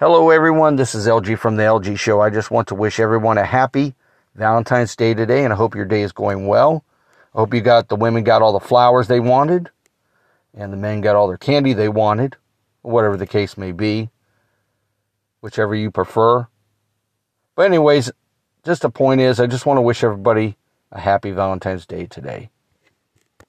Hello, everyone. This is LG from the LG Show. I just want to wish everyone a happy Valentine's Day today, and I hope your day is going well. I hope you got the women got all the flowers they wanted, and the men got all their candy they wanted, whatever the case may be, whichever you prefer. But, anyways, just the point is, I just want to wish everybody a happy Valentine's Day today.